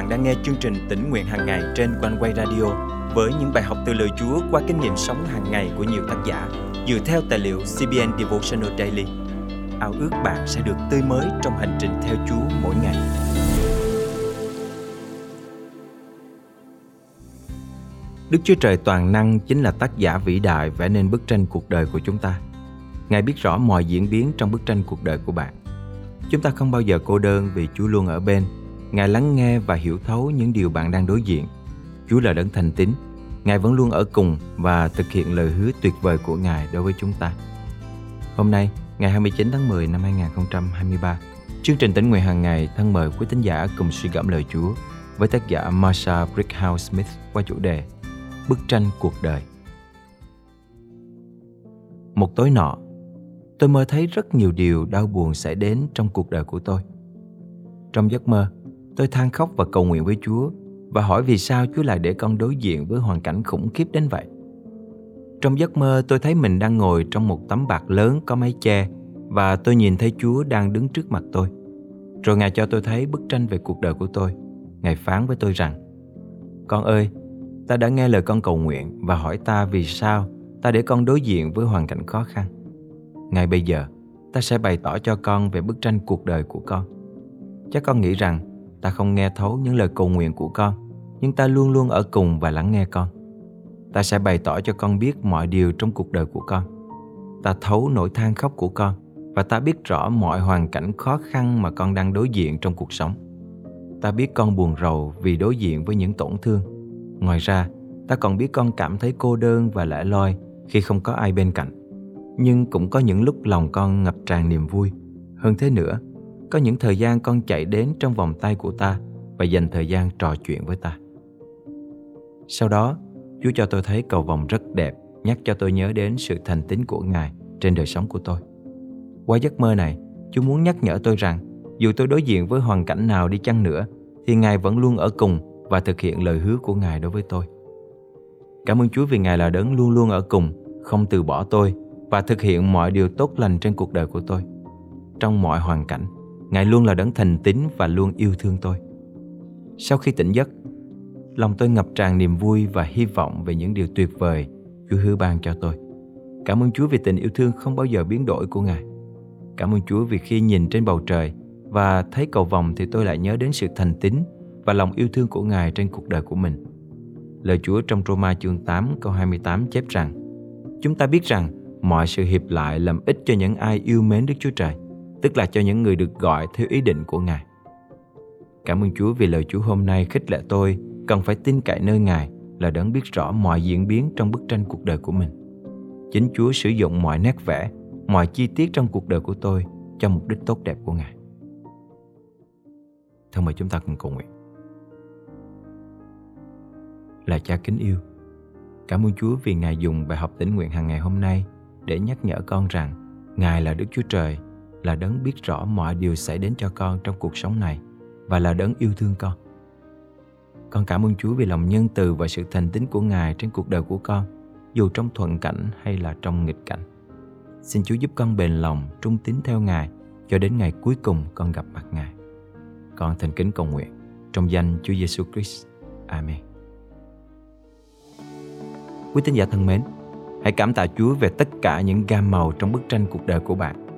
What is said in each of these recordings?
bạn đang nghe chương trình tỉnh nguyện hàng ngày trên quanh quay radio với những bài học từ lời Chúa qua kinh nghiệm sống hàng ngày của nhiều tác giả dựa theo tài liệu CBN Devotional Daily. Ao ước bạn sẽ được tươi mới trong hành trình theo Chúa mỗi ngày. Đức Chúa Trời toàn năng chính là tác giả vĩ đại vẽ nên bức tranh cuộc đời của chúng ta. Ngài biết rõ mọi diễn biến trong bức tranh cuộc đời của bạn. Chúng ta không bao giờ cô đơn vì Chúa luôn ở bên. Ngài lắng nghe và hiểu thấu những điều bạn đang đối diện. Chúa là đấng thành tín. Ngài vẫn luôn ở cùng và thực hiện lời hứa tuyệt vời của Ngài đối với chúng ta. Hôm nay, ngày 29 tháng 10 năm 2023, chương trình tỉnh nguyện hàng ngày thân mời quý tín giả cùng suy gẫm lời Chúa với tác giả Marsha Brickhouse Smith qua chủ đề Bức tranh cuộc đời. Một tối nọ, tôi mơ thấy rất nhiều điều đau buồn xảy đến trong cuộc đời của tôi. Trong giấc mơ, tôi than khóc và cầu nguyện với Chúa và hỏi vì sao Chúa lại để con đối diện với hoàn cảnh khủng khiếp đến vậy. Trong giấc mơ tôi thấy mình đang ngồi trong một tấm bạc lớn có mái che và tôi nhìn thấy Chúa đang đứng trước mặt tôi. Rồi Ngài cho tôi thấy bức tranh về cuộc đời của tôi. Ngài phán với tôi rằng Con ơi, ta đã nghe lời con cầu nguyện và hỏi ta vì sao ta để con đối diện với hoàn cảnh khó khăn. Ngay bây giờ, ta sẽ bày tỏ cho con về bức tranh cuộc đời của con. Chắc con nghĩ rằng ta không nghe thấu những lời cầu nguyện của con, nhưng ta luôn luôn ở cùng và lắng nghe con. Ta sẽ bày tỏ cho con biết mọi điều trong cuộc đời của con. Ta thấu nỗi than khóc của con và ta biết rõ mọi hoàn cảnh khó khăn mà con đang đối diện trong cuộc sống. Ta biết con buồn rầu vì đối diện với những tổn thương. Ngoài ra, ta còn biết con cảm thấy cô đơn và lẻ loi khi không có ai bên cạnh nhưng cũng có những lúc lòng con ngập tràn niềm vui. Hơn thế nữa, có những thời gian con chạy đến trong vòng tay của ta và dành thời gian trò chuyện với ta. Sau đó, Chúa cho tôi thấy cầu vòng rất đẹp, nhắc cho tôi nhớ đến sự thành tín của Ngài trên đời sống của tôi. Qua giấc mơ này, Chúa muốn nhắc nhở tôi rằng dù tôi đối diện với hoàn cảnh nào đi chăng nữa, thì Ngài vẫn luôn ở cùng và thực hiện lời hứa của Ngài đối với tôi. Cảm ơn Chúa vì Ngài là đấng luôn luôn ở cùng, không từ bỏ tôi và thực hiện mọi điều tốt lành trên cuộc đời của tôi. Trong mọi hoàn cảnh, Ngài luôn là đấng thành tín và luôn yêu thương tôi. Sau khi tỉnh giấc, lòng tôi ngập tràn niềm vui và hy vọng về những điều tuyệt vời Chúa hứa ban cho tôi. Cảm ơn Chúa vì tình yêu thương không bao giờ biến đổi của Ngài. Cảm ơn Chúa vì khi nhìn trên bầu trời và thấy cầu vòng thì tôi lại nhớ đến sự thành tín và lòng yêu thương của Ngài trên cuộc đời của mình. Lời Chúa trong Roma chương 8 câu 28 chép rằng Chúng ta biết rằng mọi sự hiệp lại làm ích cho những ai yêu mến Đức Chúa Trời, tức là cho những người được gọi theo ý định của Ngài. Cảm ơn Chúa vì lời Chúa hôm nay khích lệ tôi cần phải tin cậy nơi Ngài là đấng biết rõ mọi diễn biến trong bức tranh cuộc đời của mình. Chính Chúa sử dụng mọi nét vẽ, mọi chi tiết trong cuộc đời của tôi cho mục đích tốt đẹp của Ngài. Thân mời chúng ta cùng cầu nguyện. Là cha kính yêu, cảm ơn Chúa vì Ngài dùng bài học tỉnh nguyện hàng ngày hôm nay để nhắc nhở con rằng Ngài là Đức Chúa Trời, là đấng biết rõ mọi điều xảy đến cho con trong cuộc sống này và là đấng yêu thương con. Con cảm ơn Chúa vì lòng nhân từ và sự thành tín của Ngài trên cuộc đời của con, dù trong thuận cảnh hay là trong nghịch cảnh. Xin Chúa giúp con bền lòng, trung tín theo Ngài cho đến ngày cuối cùng con gặp mặt Ngài. Con thành kính cầu nguyện trong danh Chúa Giêsu Christ. Amen. Quý tín giả thân mến, Hãy cảm tạ Chúa về tất cả những gam màu trong bức tranh cuộc đời của bạn.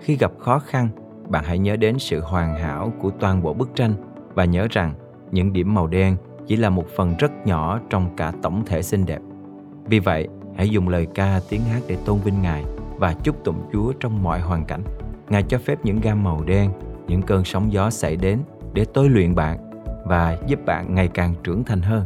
Khi gặp khó khăn, bạn hãy nhớ đến sự hoàn hảo của toàn bộ bức tranh và nhớ rằng những điểm màu đen chỉ là một phần rất nhỏ trong cả tổng thể xinh đẹp. Vì vậy, hãy dùng lời ca tiếng hát để tôn vinh Ngài và chúc tụng Chúa trong mọi hoàn cảnh. Ngài cho phép những gam màu đen, những cơn sóng gió xảy đến để tôi luyện bạn và giúp bạn ngày càng trưởng thành hơn.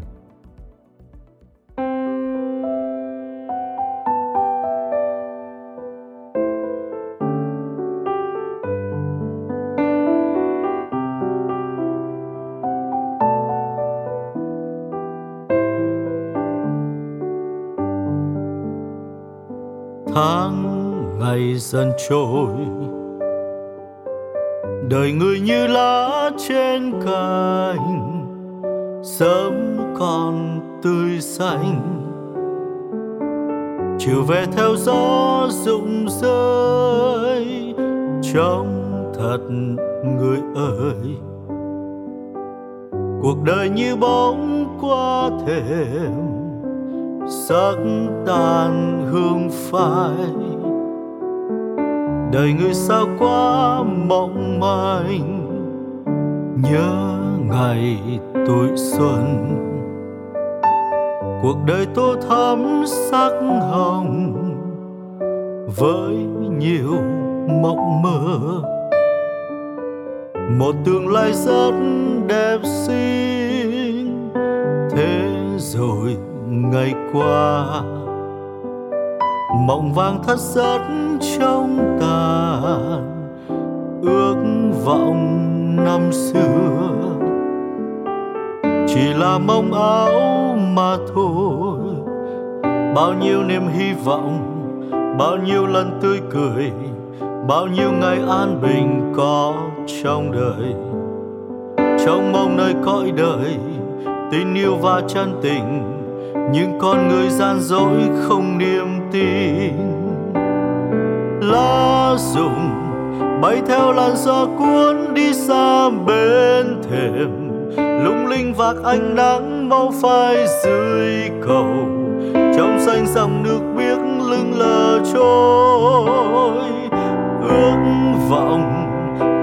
Ngày dần trôi. Đời người như lá trên cành, sớm còn tươi xanh. Chiều về theo gió rụng rơi trong thật người ơi. Cuộc đời như bóng qua thềm, sắc tàn hương phai đời người sao quá mộng manh. Nhớ ngày tuổi xuân. Cuộc đời tô thắm sắc hồng. Với nhiều mộng mơ. Một tương lai rất đẹp xinh. Thế rồi ngày qua mộng vàng thất rất trong tàn ước vọng năm xưa. Chỉ là mong áo mà thôi, bao nhiêu niềm hy vọng, bao nhiêu lần tươi cười, bao nhiêu ngày an bình có trong đời. Trong mong nơi cõi đời, tình yêu và chân tình nhưng con người gian dối không niềm tin. Lá rụng bay theo làn gió cuốn đi xa bên thềm. Lung linh vạc ánh nắng mau phai dưới cầu. Trong xanh dòng nước biếc lưng lờ trôi. Ước vọng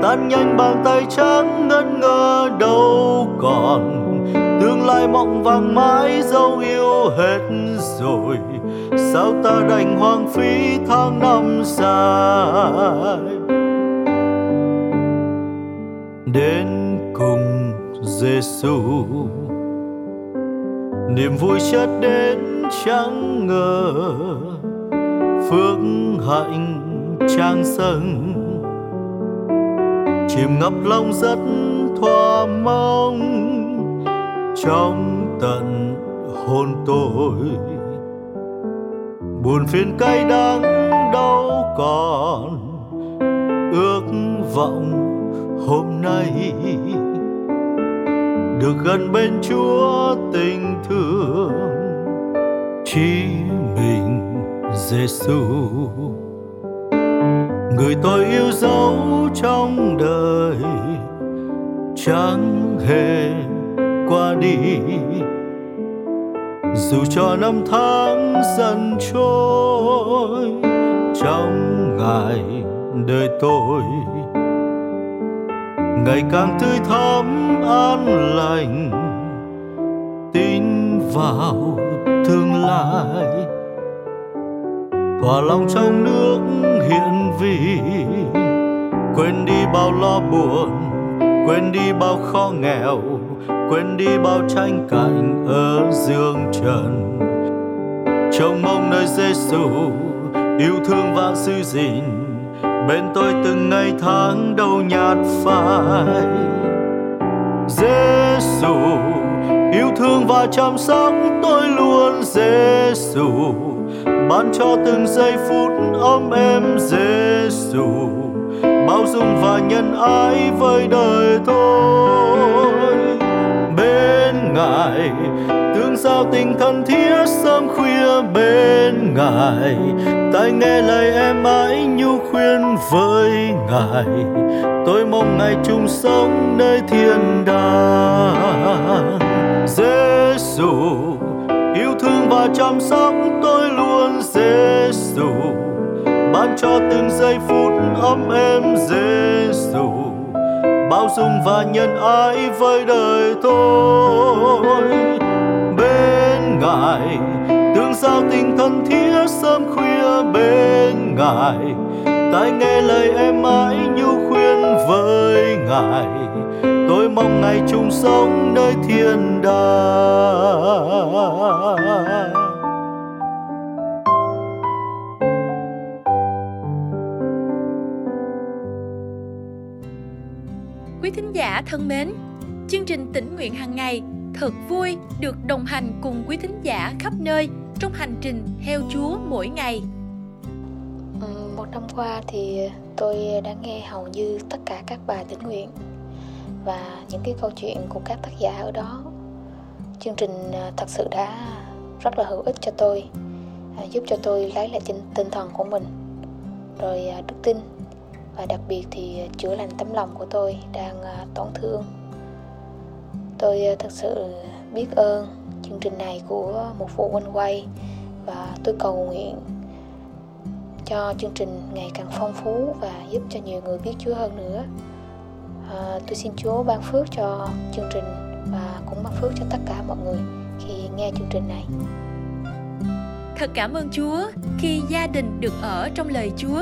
tan nhanh bàn tay trắng ngân ngơ đâu còn. Tương lai mộng vàng mãi dấu yêu hết rồi. Sao ta đành hoang phí tháng năm dài? Đến cùng Giêsu niềm vui chợt đến chẳng ngờ. Phước hạnh trang sân. Chìm ngập lòng rất thỏa mong. Trong tận hồn tôi. Buồn phiền cay đắng đâu còn, ước vọng hôm nay được gần bên Chúa tình thương chỉ mình Giêsu người tôi yêu dấu trong đời, chẳng hề qua đi dù cho năm tháng dần trôi, trong ngày đời tôi, ngày càng tươi thắm an lành, tin vào tương lai. Thỏa lòng trong nước hiện vì quên đi bao lo buồn, quên đi bao khó nghèo quên đi bao tranh cạnh ở dương trần. Trông mong nơi Giêsu yêu thương và giữ gìn bên tôi từng ngày tháng đâu nhạt phai. Giêsu yêu thương và chăm sóc tôi luôn Giêsu ban cho từng giây phút ấm êm Giêsu bao dung và nhân ái với đời tôi ngài. Tương giao tình thân thiết sớm khuya bên ngài. Tai nghe lời em mãi nhu khuyên với ngài. Tôi mong ngài chung sống nơi thiên đàng. Giêsu yêu thương và chăm sóc tôi luôn Giêsu ban cho từng giây phút ấm êm Giêsu bao dung và nhân ái với đời tôi. Bên ngài, tương giao tình thân thiết sớm khuya bên ngài. Tai nghe lời em mãi nhu khuyên với ngài. Tôi mong ngày chung sống nơi thiên đàng. Quý thính giả thân mến, chương trình tỉnh nguyện hàng ngày thật vui được đồng hành cùng quý thính giả khắp nơi trong hành trình theo Chúa mỗi ngày. Ừ, một năm qua thì tôi đã nghe hầu như tất cả các bài tỉnh nguyện và những cái câu chuyện của các tác giả ở đó. Chương trình à, thật sự đã rất là hữu ích cho tôi, à, giúp cho tôi lấy lại tinh thần của mình, rồi à, đức tin và đặc biệt thì ờ, chữa lành tấm lòng của tôi đang ờ, tổn thương tôi ờ, thật sự biết ơn chương trình này của một phụ huynh quay và tôi cầu nguyện cho chương trình ngày càng phong phú và giúp cho nhiều người biết Chúa hơn nữa. À, tôi xin Chúa ban phước cho chương trình và cũng ban phước cho tất cả mọi người khi nghe chương trình này. Thật cảm ơn Chúa khi gia đình được ở trong lời Chúa.